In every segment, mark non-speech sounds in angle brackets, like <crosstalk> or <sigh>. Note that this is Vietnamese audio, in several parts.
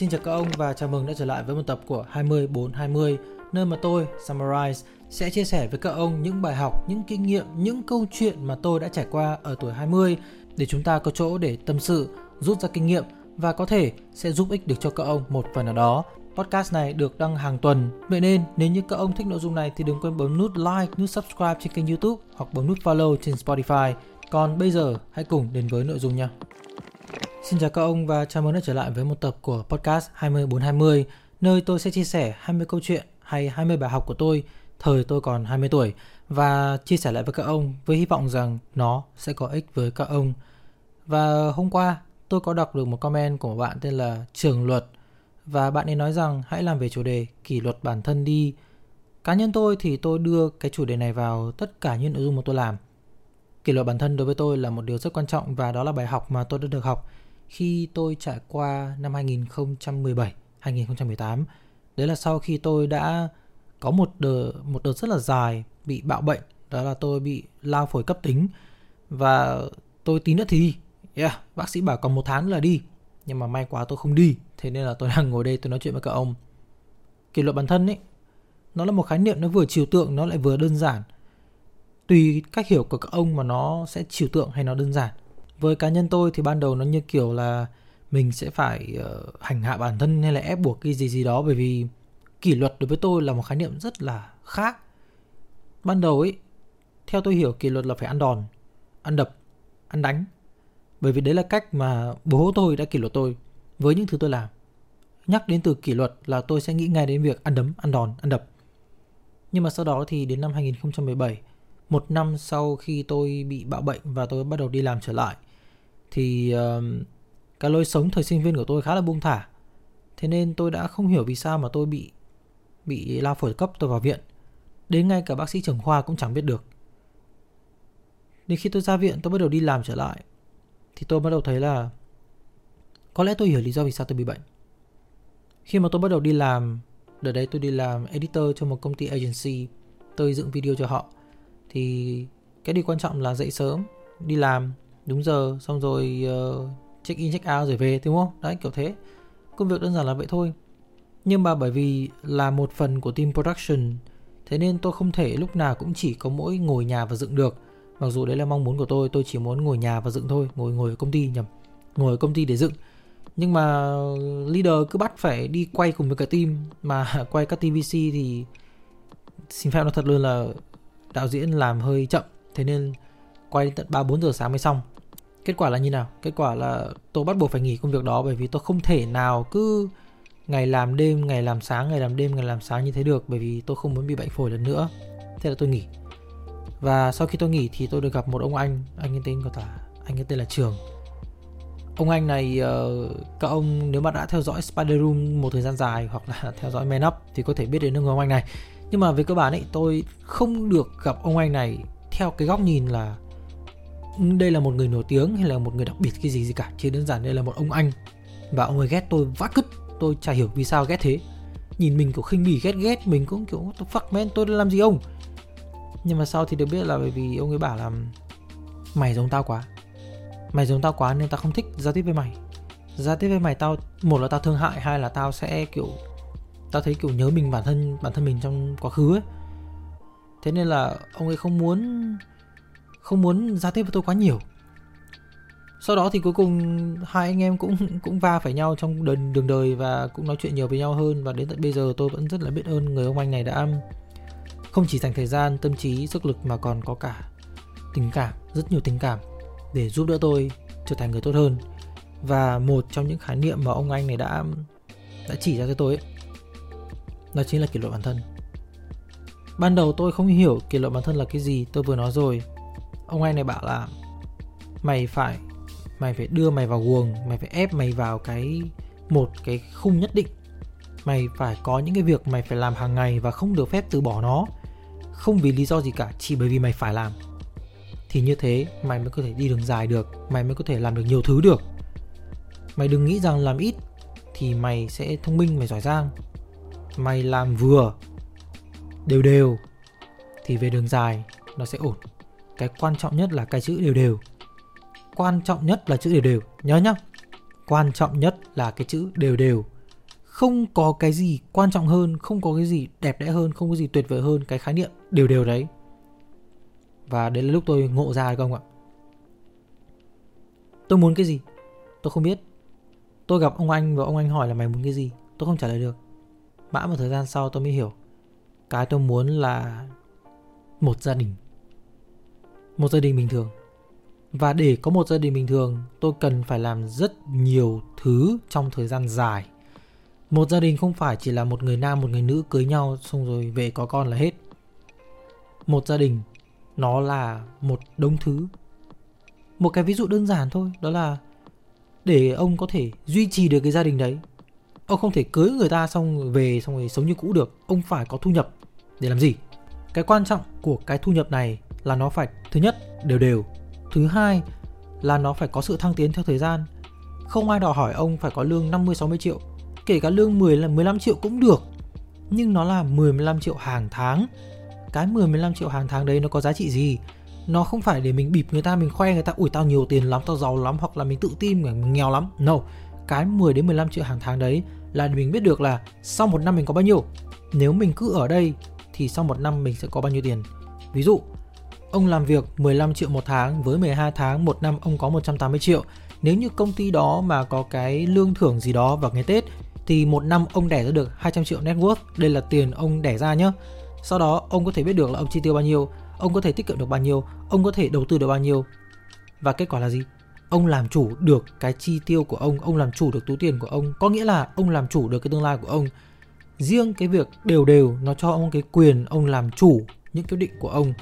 Xin chào các ông và chào mừng đã trở lại với một tập của 20420 nơi mà tôi, Summarize, sẽ chia sẻ với các ông những bài học, những kinh nghiệm, những câu chuyện mà tôi đã trải qua ở tuổi 20 để chúng ta có chỗ để tâm sự, rút ra kinh nghiệm và có thể sẽ giúp ích được cho các ông một phần nào đó. Podcast này được đăng hàng tuần, vậy nên nếu như các ông thích nội dung này thì đừng quên bấm nút like, nút subscribe trên kênh YouTube hoặc bấm nút follow trên Spotify. Còn bây giờ hãy cùng đến với nội dung nha. Xin chào các ông và chào mừng đã trở lại với một tập của podcast 20420 nơi tôi sẽ chia sẻ 20 câu chuyện hay 20 bài học của tôi, thời tôi còn 20 tuổi, và chia sẻ lại với các ông với hy vọng rằng nó sẽ có ích với các ông. Và hôm qua, tôi có đọc được một comment của một bạn tên là Trường Luật, và bạn ấy nói rằng hãy làm về chủ đề kỷ luật bản thân đi. Cá nhân tôi thì tôi đưa cái chủ đề này vào tất cả những nội dung mà tôi làm. Kỷ luật bản thân đối với tôi là một điều rất quan trọng và đó là bài học mà tôi đã được học khi tôi trải qua năm 2017, 2018. Đấy là sau khi tôi đã có một đợt một đợt rất là dài bị bạo bệnh, đó là tôi bị lao phổi cấp tính và tôi tí nữa thì đi. Yeah, bác sĩ bảo còn một tháng là đi. Nhưng mà may quá tôi không đi, thế nên là tôi đang ngồi đây tôi nói chuyện với các ông. Kỷ luật bản thân ấy, nó là một khái niệm nó vừa trừu tượng nó lại vừa đơn giản. Tùy cách hiểu của các ông mà nó sẽ trừu tượng hay nó đơn giản với cá nhân tôi thì ban đầu nó như kiểu là mình sẽ phải uh, hành hạ bản thân hay là ép buộc cái gì gì đó. Bởi vì kỷ luật đối với tôi là một khái niệm rất là khác. Ban đầu ấy theo tôi hiểu kỷ luật là phải ăn đòn ăn đập ăn đánh. Bởi vì đấy là cách mà bố tôi đã kỷ luật tôi với những thứ tôi làm. Nhắc đến từ kỷ luật là tôi sẽ nghĩ ngay đến việc ăn đấm ăn đòn ăn đập. Nhưng mà sau đó thì đến năm 2017 một năm sau khi tôi bị bạo bệnh và tôi bắt đầu đi làm trở lại thì uh, cái lối sống thời sinh viên của tôi khá là buông thả. Thế nên tôi đã không hiểu vì sao mà tôi bị bị lao phổi cấp tôi vào viện. Đến ngay cả bác sĩ trưởng khoa cũng chẳng biết được. Đến khi tôi ra viện tôi bắt đầu đi làm trở lại thì tôi bắt đầu thấy là có lẽ tôi hiểu lý do vì sao tôi bị bệnh. Khi mà tôi bắt đầu đi làm đợt đấy tôi đi làm editor cho một công ty agency tôi dựng video cho họ. Thì cái điều quan trọng là dậy sớm đi làm đúng giờ xong rồi uh, check in check out rồi về đúng không? Đấy kiểu thế. Công việc đơn giản là vậy thôi. Nhưng mà bởi vì là một phần của team production thế nên tôi không thể lúc nào cũng chỉ có mỗi ngồi nhà và dựng được. Mặc dù đấy là mong muốn của tôi tôi chỉ muốn ngồi nhà và dựng thôi ngồi ngồi ở công ty nhầm ngồi ở công ty để dựng. Nhưng mà leader cứ bắt phải đi quay cùng với cả team mà <laughs> quay các TVC thì xin phép nó thật luôn là đạo diễn làm hơi chậm. Thế nên quay đến tận 3 4 giờ sáng mới xong. Kết quả là như nào? Kết quả là tôi bắt buộc phải nghỉ công việc đó bởi vì tôi không thể nào cứ ngày làm đêm, ngày làm sáng, ngày làm đêm, ngày làm sáng như thế được bởi vì tôi không muốn bị bệnh phổi lần nữa. Thế là tôi nghỉ. Và sau khi tôi nghỉ thì tôi được gặp một ông anh, anh ấy tên gọi ta, anh ấy tên là Trường. Ông anh này ờ, các ông nếu mà đã theo dõi Spider Room một thời gian dài hoặc là <laughs> theo dõi Man Up thì có thể biết đến ông anh này. Nhưng mà về cơ bản ấy tôi không được gặp ông anh này theo cái góc nhìn là đây là một người nổi tiếng hay là một người đặc biệt cái gì gì cả, chỉ đơn giản đây là một ông anh. Và ông ấy ghét tôi vắt cứt, tôi chả hiểu vì sao ghét thế. Nhìn mình kiểu khinh bỉ, ghét ghét, mình cũng kiểu, what the fuck, man, tôi đã làm gì ông? Nhưng mà sau thì được biết là bởi vì ông ấy bảo là, mày giống tao quá. Mày giống tao quá nên tao không thích giao tiếp với mày. Giao tiếp với mày tao, một là tao thương hại, hai là tao sẽ kiểu, tao thấy kiểu nhớ mình bản thân bản thân mình trong quá khứ ấy. Thế nên là ông ấy không muốn không muốn giao tiếp với tôi quá nhiều. Sau đó thì cuối cùng hai anh em cũng cũng va phải nhau trong đường, đường đời và cũng nói chuyện nhiều với nhau hơn. Và đến tận bây giờ tôi vẫn rất là biết ơn người ông anh này đã không chỉ dành thời gian tâm trí sức lực mà còn có cả tình cảm rất nhiều tình cảm để giúp đỡ tôi trở thành người tốt hơn. Và một trong những khái niệm mà ông anh này đã đã chỉ ra cho tôi ấy, đó chính là kỷ luật bản thân. Ban đầu tôi không hiểu kỷ luật bản thân là cái gì tôi vừa nói rồi ông anh này bảo là mày phải mày phải đưa mày vào guồng, mày phải ép mày vào cái một cái khung nhất định. Mày phải có những cái việc mày phải làm hàng ngày và không được phép từ bỏ nó. Không vì lý do gì cả, chỉ bởi vì mày phải làm. Thì như thế, mày mới có thể đi đường dài được, mày mới có thể làm được nhiều thứ được. Mày đừng nghĩ rằng làm ít thì mày sẽ thông minh, mày giỏi giang. Mày làm vừa, đều đều, thì về đường dài nó sẽ ổn cái quan trọng nhất là cái chữ đều đều. Quan trọng nhất là chữ đều đều. Nhớ nhá. Quan trọng nhất là cái chữ đều đều. Không có cái gì quan trọng hơn, không có cái gì đẹp đẽ hơn, không có gì tuyệt vời hơn cái khái niệm đều đều đấy. Và đấy là lúc tôi ngộ ra không ạ? Tôi muốn cái gì? Tôi không biết. Tôi gặp ông anh và ông anh hỏi là mày muốn cái gì? Tôi không trả lời được. Mãi một thời gian sau tôi mới hiểu. Cái tôi muốn là một gia đình một gia đình bình thường. Và để có một gia đình bình thường, tôi cần phải làm rất nhiều thứ trong thời gian dài. Một gia đình không phải chỉ là một người nam, một người nữ cưới nhau xong rồi về có con là hết. Một gia đình, nó là một đống thứ. Một cái ví dụ đơn giản thôi, đó là để ông có thể duy trì được cái gia đình đấy. Ông không thể cưới người ta xong về xong rồi sống như cũ được. Ông phải có thu nhập để làm gì? Cái quan trọng của cái thu nhập này là nó phải, thứ nhất, đều đều. Thứ hai là nó phải có sự thăng tiến theo thời gian. Không ai đòi hỏi ông phải có lương 50 60 triệu, kể cả lương 10 là 15 triệu cũng được. Nhưng nó là 10 15 triệu hàng tháng. Cái 10 15 triệu hàng tháng đấy nó có giá trị gì? Nó không phải để mình bịp người ta, mình khoe người ta, ủi tao nhiều tiền lắm, tao giàu lắm, hoặc là mình tự tin, mình nghèo lắm. No, cái 10 đến 15 triệu hàng tháng đấy là để mình biết được là sau một năm mình có bao nhiêu. Nếu mình cứ ở đây thì sau một năm mình sẽ có bao nhiêu tiền. Ví dụ ông làm việc 15 triệu một tháng, với 12 tháng một năm ông có 180 triệu. Nếu như công ty đó mà có cái lương thưởng gì đó vào ngày Tết, thì một năm ông đẻ ra được 200 triệu net worth. Đây là tiền ông đẻ ra nhé sau đó, ông có thể biết được là ông chi tiêu bao nhiêu, ông có thể tiết kiệm được bao nhiêu, ông có thể đầu tư được bao nhiêu. Và kết quả là gì? Ông làm chủ được cái chi tiêu của ông ông làm chủ được túi tiền của ông. Có nghĩa là ông làm chủ được cái tương lai của ông. Riêng cái việc đều đều nó cho ông cái quyền ông làm chủ những quyết định của ông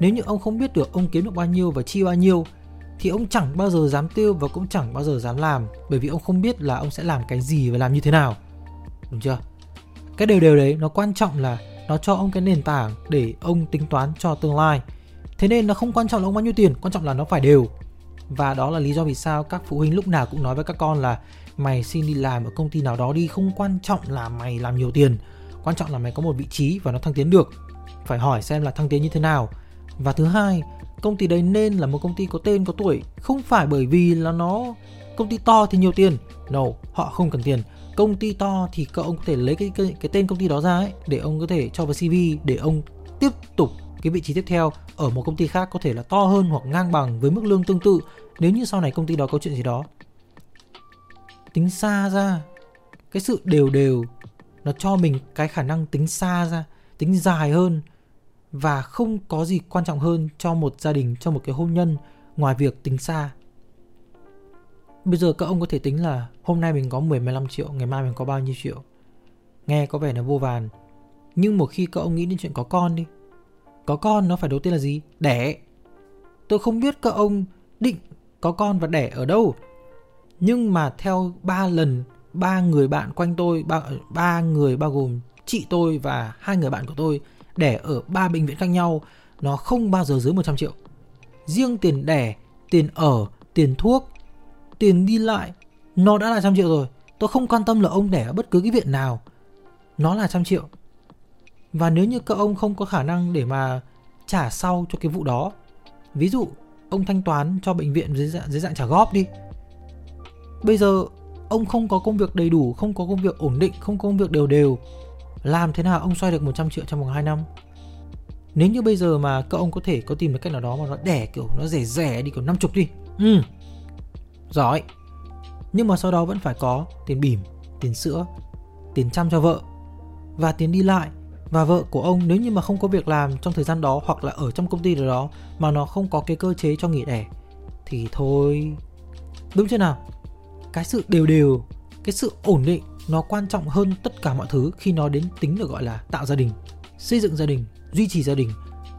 nếu như ông không biết được ông kiếm được bao nhiêu và chi bao nhiêu, thì ông chẳng bao giờ dám tiêu và cũng chẳng bao giờ dám làm, bởi vì ông không biết là ông sẽ làm cái gì và làm như thế nào. Đúng chưa? Cái đều đều đấy nó quan trọng là nó cho ông cái nền tảng để ông tính toán cho tương lai. Thế nên nó không quan trọng là ông bao nhiêu tiền, quan trọng là nó phải đều. Và đó là lý do vì sao các phụ huynh lúc nào cũng nói với các con là mày xin đi làm ở công ty nào đó đi, không quan trọng là mày làm nhiều tiền, quan trọng là mày có một vị trí và nó thăng tiến được. Phải hỏi xem là thăng tiến như thế nào và thứ hai công ty đấy nên là một công ty có tên có tuổi không phải bởi vì là nó công ty to thì nhiều tiền. No họ không cần tiền. Công ty to thì cậu ông có thể lấy cái, cái cái tên công ty đó ra ấy để ông có thể cho vào CV để ông tiếp tục cái vị trí tiếp theo ở một công ty khác có thể là to hơn hoặc ngang bằng với mức lương tương tự. Nếu như sau này công ty đó có chuyện gì đó tính xa ra cái sự đều đều nó cho mình cái khả năng tính xa ra tính dài hơn và không có gì quan trọng hơn cho một gia đình, cho một cái hôn nhân ngoài việc tính xa. Bây giờ các ông có thể tính là hôm nay mình có 10 15 triệu, ngày mai mình có bao nhiêu triệu. Nghe có vẻ là vô vàn. Nhưng một khi các ông nghĩ đến chuyện có con đi. Có con nó phải đầu tiên là gì? Đẻ. Tôi không biết các ông định có con và đẻ ở đâu. Nhưng mà theo ba lần, ba người bạn quanh tôi, ba ba người bao gồm chị tôi và hai người bạn của tôi đẻ ở ba bệnh viện khác nhau nó không bao giờ dưới 100 triệu. Riêng tiền đẻ tiền ở tiền thuốc tiền đi lại nó đã là trăm triệu rồi. Tôi không quan tâm là ông đẻ ở bất cứ cái viện nào. Nó là trăm triệu. Và nếu như các ông không có khả năng để mà trả sau cho cái vụ đó ví dụ ông thanh toán cho bệnh viện dưới dạng, dưới dạng trả góp đi. Bây giờ ông không có công việc đầy đủ không có công việc ổn định không có công việc đều đều làm thế nào ông xoay được 100 triệu trong vòng 2 năm? Nếu như bây giờ mà các ông có thể có tìm được cách nào đó mà nó đẻ, kiểu, nó rẻ rẻ đi, kiểu 50 đi. Ừ. Giỏi. Nhưng mà sau đó vẫn phải có tiền bỉm, tiền sữa, tiền chăm cho vợ và tiền đi lại và vợ của ông. Nếu như mà không có việc làm trong thời gian đó hoặc là ở trong công ty đó mà nó không có cái cơ chế cho nghỉ đẻ thì thôi. Đúng chưa nào? Cái sự đều đều, cái sự ổn định nó quan trọng hơn tất cả mọi thứ khi nó đến tính được gọi là tạo gia đình, xây dựng gia đình, duy trì gia đình.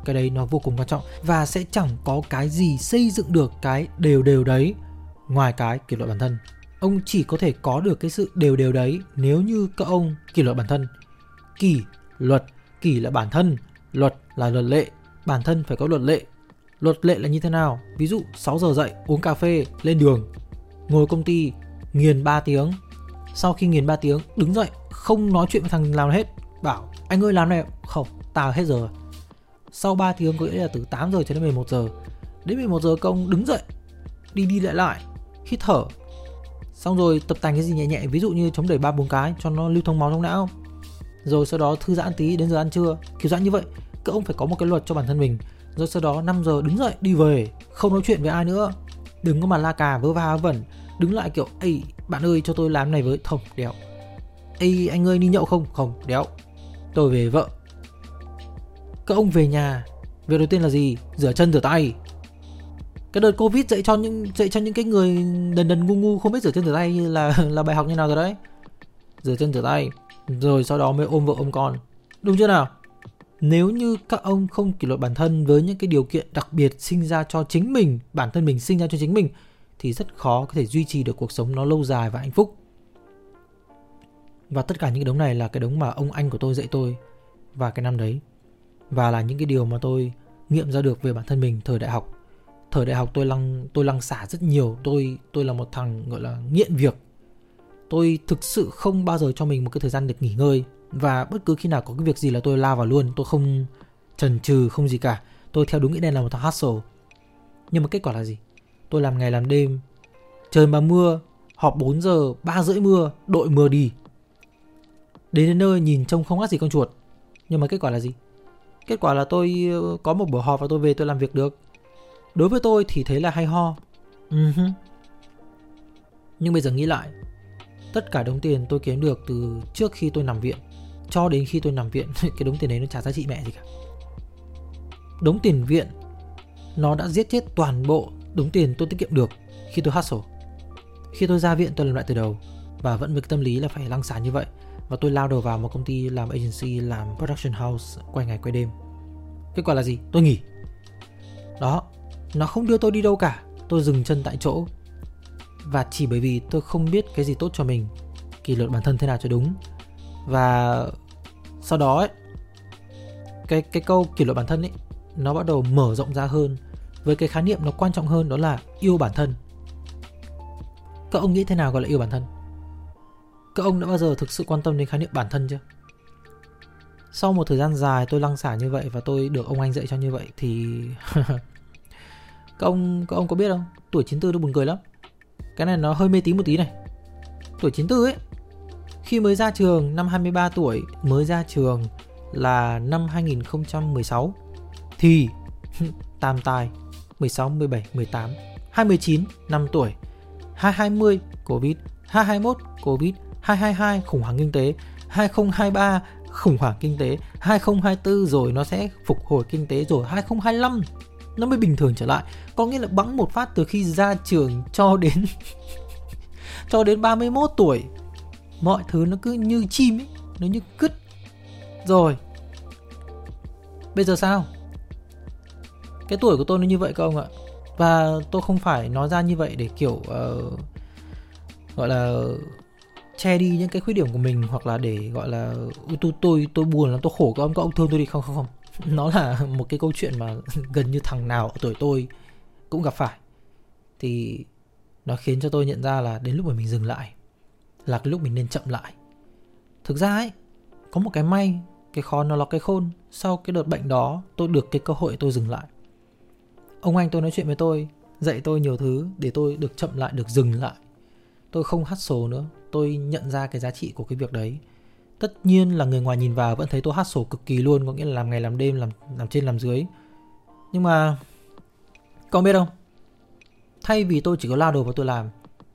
Cái đấy nó vô cùng quan trọng và sẽ chẳng có cái gì xây dựng được cái đều đều đấy ngoài cái kỷ luật bản thân. Ông chỉ có thể có được cái sự đều đều đấy nếu như các ông kỷ luật bản thân. Kỷ luật, kỷ là bản thân, luật là luật lệ, bản thân phải có luật lệ. Luật lệ là như thế nào? Ví dụ 6 giờ dậy, uống cà phê, lên đường, ngồi công ty, nghiền 3 tiếng sau khi nghiền 3 tiếng, đứng dậy, không nói chuyện với thằng làm hết. Bảo, anh ơi, làm này. Không tao hết giờ. Sau 3 tiếng, có nghĩa là từ 8 giờ cho đến 11 giờ. Đến 11 giờ công đứng dậy, đi đi lại lại, hít thở. Xong rồi, tập tành cái gì nhẹ nhẹ, ví dụ như chống đẩy ba bốn cái, cho nó lưu thông máu trong não. Rồi sau đó thư giãn tí, đến giờ ăn trưa. Kiểu dạng như vậy các ông phải có một cái luật cho bản thân mình. Rồi sau đó 5 giờ, đứng dậy, đi về, không nói chuyện với ai nữa. Đừng có mà la cà, vớ va vẩn. Đứng lại kiểu, ây bạn ơi, cho tôi làm này với không đéo. Ê, anh ơi, đi nhậu không? Không, đéo. Tôi về vợ. Các ông về nhà. Việc đầu tiên là gì? Rửa chân, rửa tay. Cái đợt covid dạy cho những, dạy cho những cái người đần đần ngu ngu không biết rửa chân, rửa tay là là bài học như nào rồi đấy. Rửa chân, rửa tay. Rồi sau đó mới ôm vợ, ôm con. Đúng chưa nào? Nếu như các ông không kỷ luật bản thân với những cái điều kiện đặc biệt sinh ra cho chính mình, bản thân mình sinh ra cho chính mình thì rất khó có thể duy trì được cuộc sống nó lâu dài và hạnh phúc. Và tất cả những cái đống này là cái đống mà ông anh của tôi dạy tôi và cái năm đấy. Và là những cái điều mà tôi nghiệm ra được về bản thân mình thời đại học. Thời đại học tôi lăng tôi lăng xả rất nhiều. Tôi tôi là một thằng, gọi là, nghiện việc. Tôi thực sự không bao giờ cho mình một cái thời gian được nghỉ ngơi. Và bất cứ khi nào có cái việc gì là tôi lao vào luôn. Tôi không chần chừ, không gì cả. Tôi theo đúng nghĩa đen là một thằng hustle. Nhưng mà kết quả là gì? Tôi làm ngày làm đêm. Trời mà mưa, họp 4 giờ 3 rưỡi mưa, đội mưa đi. Đến đến nơi nhìn trông không khác gì con chuột. Nhưng mà kết quả là gì? Kết quả là tôi ờ, có một buổi họp và tôi về tôi làm việc được. Đối với tôi thì thấy là hay ho. Uh-huh. nhưng bây giờ nghĩ lại, tất cả đống tiền tôi kiếm được từ trước khi tôi nằm viện cho đến khi tôi nằm viện, <laughs> cái đống tiền đấy nó chả giá trị mẹ gì cả. Đống tiền viện nó đã giết chết toàn bộ đúng tiền tôi tiết kiệm được khi tôi hustle. Khi tôi ra viện tôi làm lại từ đầu. Và vẫn với tâm lý là phải lăng xả như vậy. Và tôi lao đầu vào một công ty làm agency làm production house quay ngày quay đêm. Kết quả là gì? Tôi nghỉ. Đó nó không đưa tôi đi đâu cả. Tôi dừng chân tại chỗ. Và chỉ bởi vì tôi không biết cái gì tốt cho mình kỷ luật bản thân thế nào cho đúng. Và sau đó ấy, cái cái câu kỷ luật bản thân ấy nó bắt đầu mở rộng ra hơn với cái khái niệm nó quan trọng hơn đó là yêu bản thân. Các ông nghĩ thế nào gọi là yêu bản thân? Các ông đã bao giờ thực sự quan tâm đến khái niệm bản thân chưa? Sau một thời gian dài tôi lăng xả như vậy và tôi được ông anh dạy cho như vậy thì <laughs> các ông các ông có biết không? Tuổi 94 nó buồn cười lắm. Cái này nó hơi mê tín một tí này. Tuổi 94 ấy, khi mới ra trường năm 23 tuổi, mới ra trường là năm 2016 thì <laughs> tam tài. 16, 17, 18, 29 5 tuổi 220 Covid 221 Covid 222 khủng hoảng kinh tế 2023 khủng hoảng kinh tế 2024 rồi nó sẽ phục hồi kinh tế rồi 2025 nó mới bình thường trở lại. Có nghĩa là bắn một phát từ khi ra trường cho đến <laughs> cho đến 31 tuổi mọi thứ nó cứ như chim ấy nó như cứt. Rồi bây giờ sao? Cái tuổi của tôi nó như vậy không ạ. Và tôi không phải nói ra như vậy để kiểu uh, gọi là che đi những cái khuyết điểm của mình hoặc là để gọi là tôi tôi tôi buồn lắm tôi khổ các ông các ông thương tôi đi. Không không không. Nó là <laughs> một cái câu chuyện mà <laughs> gần như thằng nào ở tuổi tôi cũng gặp phải. Thì nó khiến cho tôi nhận ra là đến lúc mà mình dừng lại là cái lúc mình nên chậm lại. Thực ra ấy có một cái may cái khó nó là cái khôn. Sau cái đợt bệnh đó tôi được cái cơ hội tôi dừng lại ông anh tôi nói chuyện với tôi, dạy tôi nhiều thứ để tôi được chậm lại, được dừng lại. Tôi không hát sổ nữa, tôi nhận ra cái giá trị của cái việc đấy. Tất nhiên là người ngoài nhìn vào vẫn thấy tôi hát sổ cực kỳ luôn, có nghĩa là làm ngày làm đêm, làm làm trên làm dưới. Nhưng mà con biết không? Thay vì tôi chỉ có lao đầu vào tôi làm,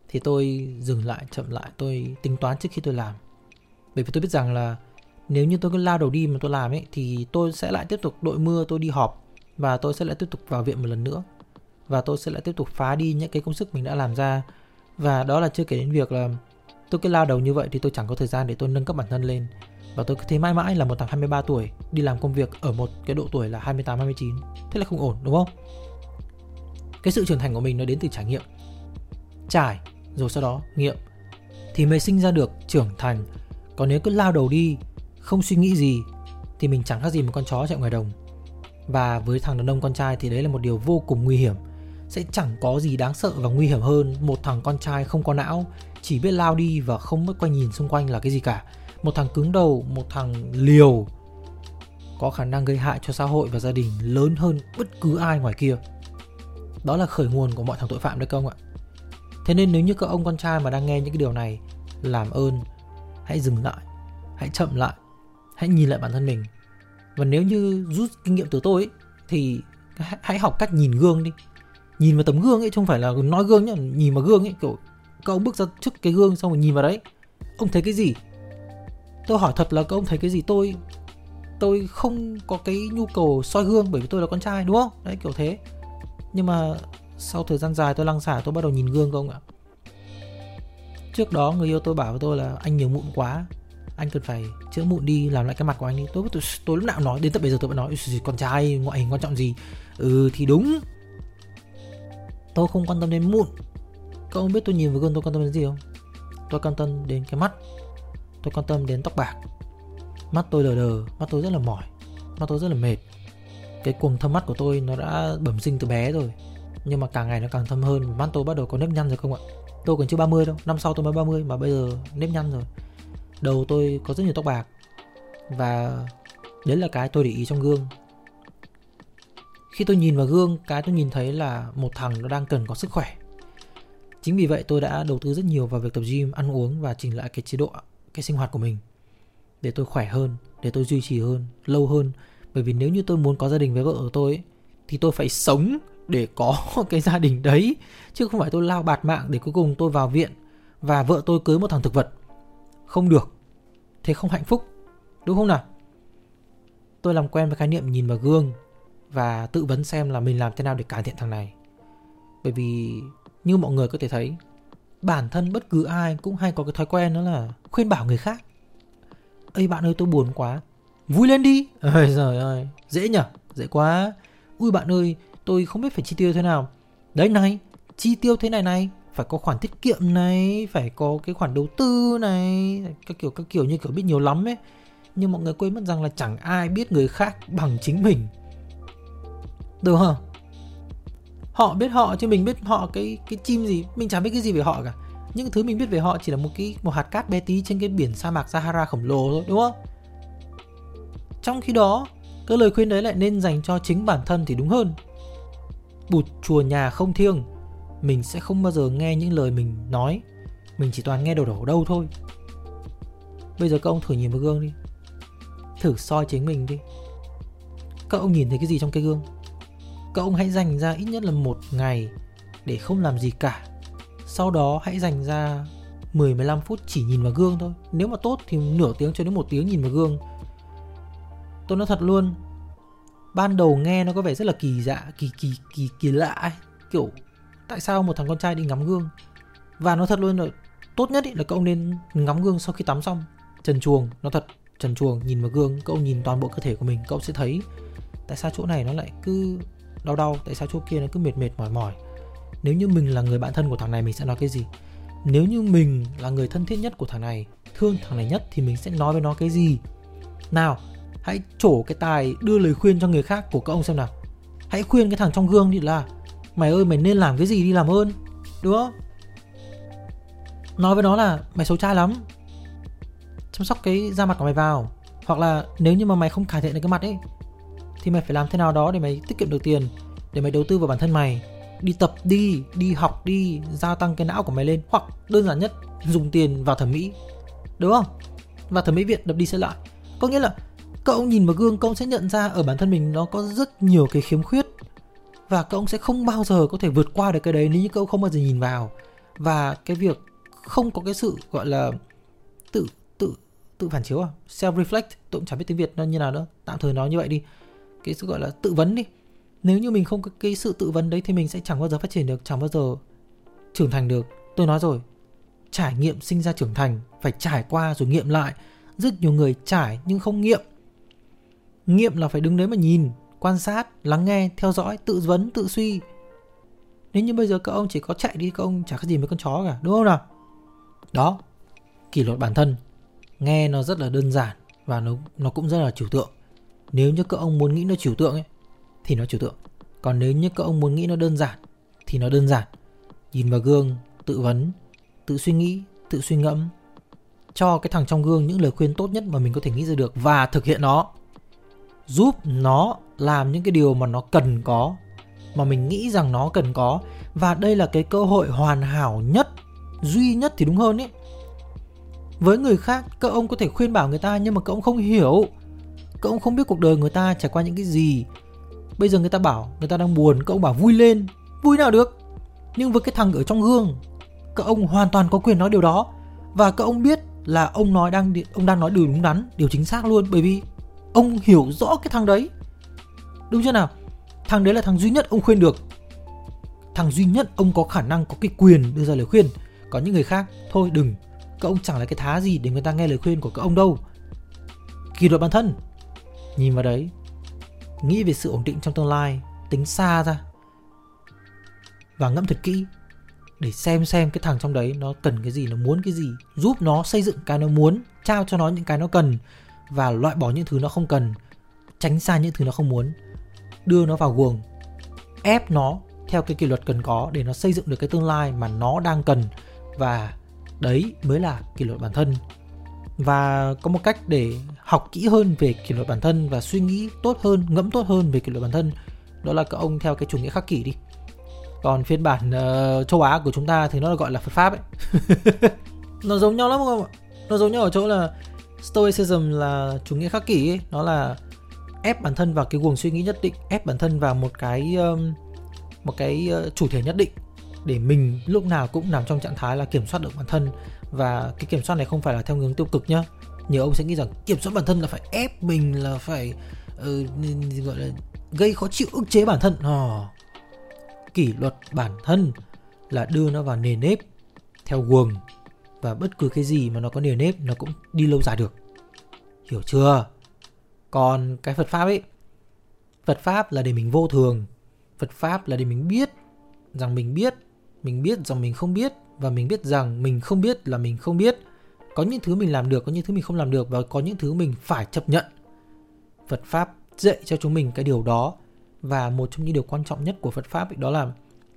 thì tôi dừng lại, chậm lại, tôi tính toán trước khi tôi làm. Bởi vì tôi biết rằng là nếu như tôi cứ lao đầu đi mà tôi làm ấy, thì tôi sẽ lại tiếp tục đội mưa, tôi đi họp và tôi sẽ lại tiếp tục vào viện một lần nữa. Và tôi sẽ lại tiếp tục phá đi những cái công sức mình đã làm ra. Và đó là chưa kể đến việc là tôi cứ lao đầu như vậy thì tôi chẳng có thời gian để tôi nâng cấp bản thân lên. Và tôi cứ thế mãi mãi là một thằng 23 tuổi đi làm công việc ở một cái độ tuổi là 28 29 thế là không ổn, đúng không? Cái sự trưởng thành của mình nó đến từ trải nghiệm. Trải, rồi sau đó nghiệm. Thì mới sinh ra được trưởng thành. Còn nếu cứ lao đầu đi, không suy nghĩ gì, thì mình chẳng khác gì một con chó chạy ngoài đồng và với thằng đàn ông con trai thì đấy là một điều vô cùng nguy hiểm. Sẽ chẳng có gì đáng sợ và nguy hiểm hơn một thằng con trai không có não, chỉ biết lao đi và không biết quay nhìn xung quanh là cái gì cả. Một thằng cứng đầu, một thằng liều có khả năng gây hại cho xã hội và gia đình lớn hơn bất cứ ai ngoài kia. Đó là khởi nguồn của mọi thằng tội phạm đấy không ạ. Thế nên nếu như các ông con trai mà đang nghe những cái điều này, làm ơn, hãy dừng lại, hãy chậm lại, hãy nhìn lại bản thân mình và nếu như rút kinh nghiệm từ tôi ấy, thì hãy học cách nhìn gương đi. Nhìn vào tấm gương ấy chứ không phải là nói gương nhá nhìn vào gương ấy kiểu các ông bước ra trước cái gương xong rồi nhìn vào đấy. Ông thấy cái gì? Tôi hỏi thật là các ông thấy cái gì? Tôi tôi không có cái nhu cầu soi gương bởi vì tôi là con trai đúng không? Đấy kiểu thế. Nhưng mà sau thời gian dài tôi lăng xả tôi bắt đầu nhìn gương không ạ. Trước đó người yêu tôi bảo với tôi là anh nhiều mụn quá anh cần phải chữa mụn đi làm lại cái mặt của anh đi. Tôi tôi, tôi lúc nào nói đến tận bây giờ tôi vẫn nói con trai ngoại hình quan trọng gì? Ừ thì đúng. Tôi không quan tâm đến mụn. Các ông biết tôi nhìn vào gương tôi quan tâm đến gì không? Tôi quan tâm đến cái mắt. Tôi quan tâm đến tóc bạc. Mắt tôi lờ đờ mắt tôi rất là mỏi mắt tôi rất là mệt. Cái cuồng thâm mắt của tôi nó đã bẩm sinh từ bé rồi nhưng mà càng ngày nó càng thâm hơn. Mắt tôi bắt đầu có nếp nhăn rồi không ạ? Tôi còn chưa 30 đâu năm sau tôi mới 30 mà bây giờ nếp nhăn rồi đầu tôi có rất nhiều tóc bạc. Và đấy là cái tôi để ý trong gương. Khi tôi nhìn vào gương cái tôi nhìn thấy là một thằng nó đang cần có sức khỏe. Chính vì vậy tôi đã đầu tư rất nhiều vào việc tập gym ăn uống và chỉnh lại cái chế độ cái sinh hoạt của mình để tôi khỏe hơn để tôi duy trì hơn lâu hơn. Bởi vì nếu như tôi muốn có gia đình với vợ của tôi ấy, thì tôi phải sống để có <laughs> cái gia đình đấy chứ không phải tôi lao bạt mạng để cuối cùng tôi vào viện và vợ tôi cưới một thằng thực vật không được. Thế không hạnh phúc, đúng không nào? Tôi làm quen với khái niệm nhìn vào gương và tự vấn xem là mình làm thế nào để cải thiện thằng này. Bởi vì như mọi người có thể thấy, bản thân bất cứ ai cũng hay có cái thói quen đó là khuyên bảo người khác. Ơi bạn ơi, tôi buồn quá. Vui lên đi. <laughs> Ơi trời ơi, dễ nhở, dễ quá. Ui, bạn ơi, tôi không biết phải chi tiêu thế nào. Đấy này, chi tiêu thế này này phải có khoản tiết kiệm này, phải có cái khoản đầu tư này, các kiểu các kiểu như kiểu biết nhiều lắm ấy. Nhưng mọi người quên mất rằng là chẳng ai biết người khác bằng chính mình. Được không? Họ biết họ chứ mình biết họ cái cái chim gì, mình chẳng biết cái gì về họ cả. Những thứ mình biết về họ chỉ là một cái, một hạt cát bé tí trên cái biển sa mạc Sahara khổng lồ thôi, đúng không? Trong khi đó, cái lời khuyên đấy lại nên dành cho chính bản thân thì đúng hơn. Bụt chùa nhà không thiêng mình sẽ không bao giờ nghe những lời mình nói. Mình chỉ toàn nghe đầu đổ đâu thôi. Bây giờ các ông thử nhìn vào gương đi. Thử soi chính mình đi. Các ông nhìn thấy cái gì trong cái gương? Các ông hãy dành ra ít nhất là một ngày để không làm gì cả. Sau đó hãy dành ra 10-15 phút chỉ nhìn vào gương thôi. Nếu mà tốt thì nửa tiếng cho đến một tiếng nhìn vào gương. Tôi nói thật luôn, Ban đầu nghe nó có vẻ rất là kỳ dạ Kỳ kỳ kỳ kỳ lạ ấy. Kiểu tại sao một thằng con trai đi ngắm gương? Và nó thật luôn là Tốt nhất ý, là cậu nên ngắm gương sau khi tắm xong. Trần chuồng, Nó thật, trần chuồng nhìn vào gương, cậu nhìn toàn bộ cơ thể của mình, Cậu sẽ thấy Tại sao chỗ này nó lại cứ đau đau, Tại sao chỗ kia nó cứ mệt mệt mỏi mỏi. Nếu như mình là người bạn thân của thằng này, mình sẽ nói cái gì? Nếu như mình là người thân thiết nhất của thằng này, thương thằng này nhất, thì mình sẽ nói với nó cái gì? Nào, hãy trổ cái tài đưa lời khuyên cho người khác của các ông xem nào. Hãy khuyên cái thằng trong gương đi là mày ơi, mày nên làm cái gì đi làm ơn, đúng không? Nói với nó là mày xấu trai lắm. Chăm sóc cái da mặt của mày vào. Hoặc là nếu như mà mày không cải thiện được cái mặt ấy, thì mày phải làm thế nào đó để mày tiết kiệm được tiền, để mày đầu tư vào bản thân mày. Đi tập đi đi học đi, gia tăng cái não của mày lên. Hoặc đơn giản nhất, dùng tiền vào thẩm mỹ, đúng không? Và thẩm mỹ viện đập đi sẽ lại. Có nghĩa là cậu nhìn vào gương, cậu sẽ nhận ra ở bản thân mình nó có rất nhiều cái khiếm khuyết và cậu sẽ không bao giờ có thể vượt qua được cái đấy nếu như cậu không bao giờ nhìn vào. Và cái việc không có cái sự, gọi là, tự tự tự phản chiếu à? Self reflect tôi cũng chẳng biết tiếng việt nó như nào nữa. Tạm thời nói như vậy đi. Cái sự gọi là tự vấn đi. Nếu như mình không có cái sự tự vấn đấy thì mình sẽ chẳng bao giờ phát triển được, chẳng bao giờ trưởng thành được. Tôi nói rồi, trải nghiệm sinh ra trưởng thành, phải trải qua rồi nghiệm lại. Rất nhiều người trải nhưng không nghiệm. Nghiệm là phải đứng đấy mà nhìn quan sát, lắng nghe, theo dõi, tự vấn, tự suy. Nếu như bây giờ các ông chỉ có chạy đi, các ông chả có gì với con chó cả, đúng không nào? Đó, kỷ luật bản thân. Nghe nó rất là đơn giản và nó nó cũng rất là trừu tượng. Nếu như các ông muốn nghĩ nó trừu tượng ấy, thì nó trừu tượng. Còn nếu như các ông muốn nghĩ nó đơn giản, thì nó đơn giản. Nhìn vào gương, tự vấn, tự suy nghĩ, tự suy ngẫm. Cho cái thằng trong gương những lời khuyên tốt nhất mà mình có thể nghĩ ra được và thực hiện nó giúp nó làm những cái điều mà nó cần có, mà mình nghĩ rằng nó cần có. Và đây là cái cơ hội hoàn hảo nhất, duy nhất thì đúng hơn ấy với người khác, các ông có thể khuyên bảo người ta nhưng mà các ông không hiểu. Các ông không biết cuộc đời người ta trải qua những cái gì. Bây giờ người ta bảo, người ta đang buồn, các ông bảo vui lên, vui nào được. Nhưng với cái thằng ở trong gương, các ông hoàn toàn có quyền nói điều đó. Và các ông biết là ông nói đang ông đang nói điều đúng đắn, điều chính xác luôn. Bởi vì ông hiểu rõ cái thằng đấy. Đúng chưa nào? Thằng đấy là thằng duy nhất ông khuyên được. Thằng duy nhất ông có khả năng có cái quyền đưa ra lời khuyên. Có những người khác, thôi đừng, các ông chẳng là cái thá gì để người ta nghe lời khuyên của các ông đâu. Kỷ luật bản thân. Nhìn vào đấy, nghĩ về sự ổn định trong tương lai, tính xa ra. Và ngẫm thật kỹ, để xem xem cái thằng trong đấy nó cần cái gì, nó muốn cái gì, giúp nó xây dựng cái nó muốn, trao cho nó những cái nó cần và loại bỏ những thứ nó không cần tránh xa những thứ nó không muốn. Đưa nó vào guồng ép nó theo cái kỷ luật cần có để nó xây dựng được cái tương lai mà nó đang cần. Và đấy mới là kỷ luật bản thân. Và có một cách để học kỹ hơn về kỷ luật bản thân và suy nghĩ tốt hơn ngẫm tốt hơn về kỷ luật bản thân đó là các ông theo cái chủ nghĩa khắc kỷ đi. Còn phiên bản uh, châu Á của chúng ta thì nó gọi là Phật pháp ấy. <laughs> Nó giống nhau lắm không ạ? Nó giống nhau ở chỗ là Stoicism là chủ nghĩa khắc kỷ ấy. Nó là ép bản thân vào cái guồng suy nghĩ nhất định ép bản thân vào một cái um, một cái uh, chủ thể nhất định để mình lúc nào cũng nằm trong trạng thái là kiểm soát được bản thân. Và cái kiểm soát này không phải là theo hướng tiêu cực nhá. Nhiều ông sẽ nghĩ rằng kiểm soát bản thân là phải ép mình là phải uh, gọi là gây khó chịu ức chế bản thân. À, kỷ luật bản thân là đưa nó vào nề nếp theo guồng và bất cứ cái gì mà nó có nề nếp, nó cũng đi lâu dài được. Hiểu chưa? Còn cái phật pháp ấy, phật pháp là để mình vô thường. Phật pháp là để mình biết rằng mình biết mình biết rằng mình không biết, và mình biết rằng mình không biết là mình không biết. Có những thứ mình làm được, có những thứ mình không làm được, và có những thứ mình phải chấp nhận. Phật pháp dạy cho chúng mình cái điều đó. Và một trong những điều quan trọng nhất của phật pháp ấy, đó là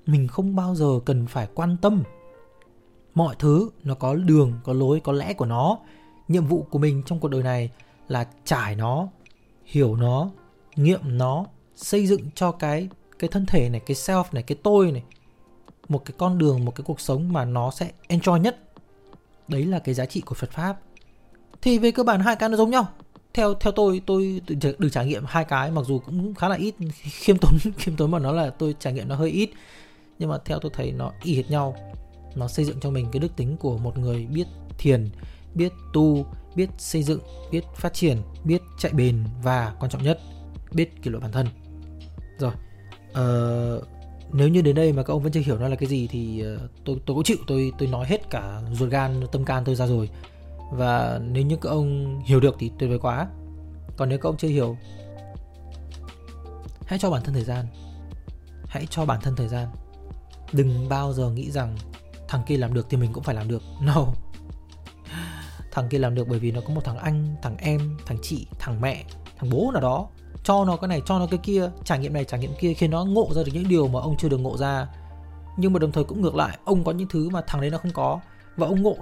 mình không bao giờ cần phải quan tâm mọi thứ nó có đường, có lối, có lẽ của nó. Nhiệm vụ của mình trong cuộc đời này là trải nó, hiểu nó, nghiệm nó, xây dựng cho cái cái thân thể này, cái self này, cái tôi này một cái con đường, một cái cuộc sống mà nó sẽ enjoy nhất. Đấy là cái giá trị của Phật pháp. Thì về cơ bản hai cái nó giống nhau. Theo theo tôi tôi được trải nghiệm hai cái, mặc dù cũng khá là ít, <laughs> khiêm tốn khiêm tốn mà nó là tôi trải nghiệm nó hơi ít. Nhưng mà theo tôi thấy nó y hệt nhau nó xây dựng cho mình cái đức tính của một người biết thiền biết tu biết xây dựng biết phát triển biết chạy bền và quan trọng nhất biết kỷ luật bản thân. Rồi uh, nếu như đến đây mà các ông vẫn chưa hiểu nó là cái gì thì uh, tôi tôi cũng chịu tôi tôi nói hết cả ruột gan tâm can tôi ra rồi. Và nếu như các ông hiểu được thì tuyệt vời quá. Còn nếu các ông chưa hiểu hãy cho bản thân thời gian. Hãy cho bản thân thời gian. Đừng bao giờ nghĩ rằng thằng kia làm được thì mình cũng phải làm được. No. Thằng kia làm được bởi vì nó có một thằng anh, thằng em, thằng chị, thằng mẹ, thằng bố nào đó. Cho nó cái này, cho nó cái kia, trải nghiệm này, trải nghiệm kia, khiến nó ngộ ra được những điều mà ông chưa được ngộ ra. Nhưng mà đồng thời cũng ngược lại, ông có những thứ mà thằng đấy nó không có. Và ông ngộ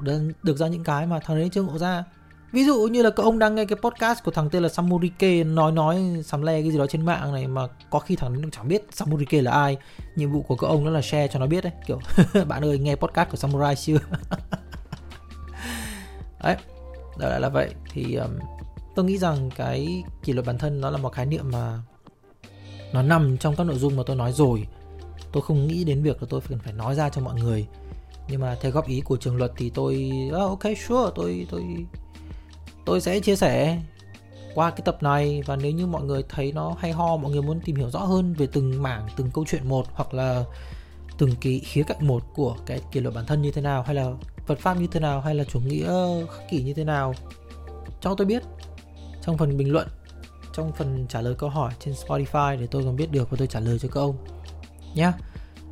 được ra những cái mà thằng đấy chưa ngộ ra ví dụ như là cậu ông đang nghe cái podcast của thằng tên là Samurike nói nói sắm le cái gì đó trên mạng này mà có khi thằng đấy cũng chẳng biết Samurike là ai. Nhiệm vụ của cậu ông đó là share cho nó biết đấy kiểu <laughs> bạn ơi nghe podcast của Samurai chưa? <laughs> Đấy đó lại là vậy. Thì um, tôi nghĩ rằng cái kỷ luật bản thân nó là một khái niệm mà nó nằm trong các nội dung mà tôi nói rồi. Tôi không nghĩ đến việc là tôi cần phải nói ra cho mọi người. Nhưng mà theo góp ý của trường luật thì tôi oh, ok sure tôi tôi tôi sẽ chia sẻ qua cái tập này và nếu như mọi người thấy nó hay ho, mọi người muốn tìm hiểu rõ hơn về từng mảng, từng câu chuyện một hoặc là từng cái khía cạnh một của cái kỷ luật bản thân như thế nào, hay là Phật pháp như thế nào, hay là chủ nghĩa khắc kỷ như thế nào, cho tôi biết trong phần bình luận, trong phần trả lời câu hỏi trên Spotify để tôi còn biết được và tôi trả lời cho các ông nhé.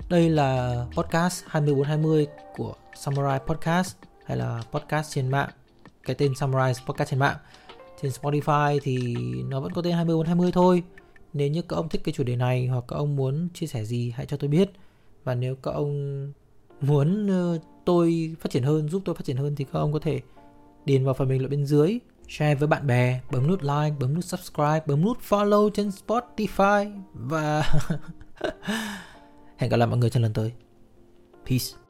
Đây là podcast 2420 của Samurai Podcast, hay là podcast trên mạng. Cái tên Samurai Podcast trên mạng. Trên Spotify thì nó vẫn có tên 2420 thôi. Nếu như các ông thích cái chủ đề này hoặc các ông muốn chia sẻ gì hãy cho tôi biết. Và nếu các ông muốn ờ, tôi phát triển hơn, giúp tôi phát triển hơn thì các ông có thể điền vào phần bình luận bên dưới share với bạn bè, bấm nút like, bấm nút subscribe, bấm nút follow trên Spotify và <laughs> Hẹn gặp lại mọi người trong lần tới. Peace.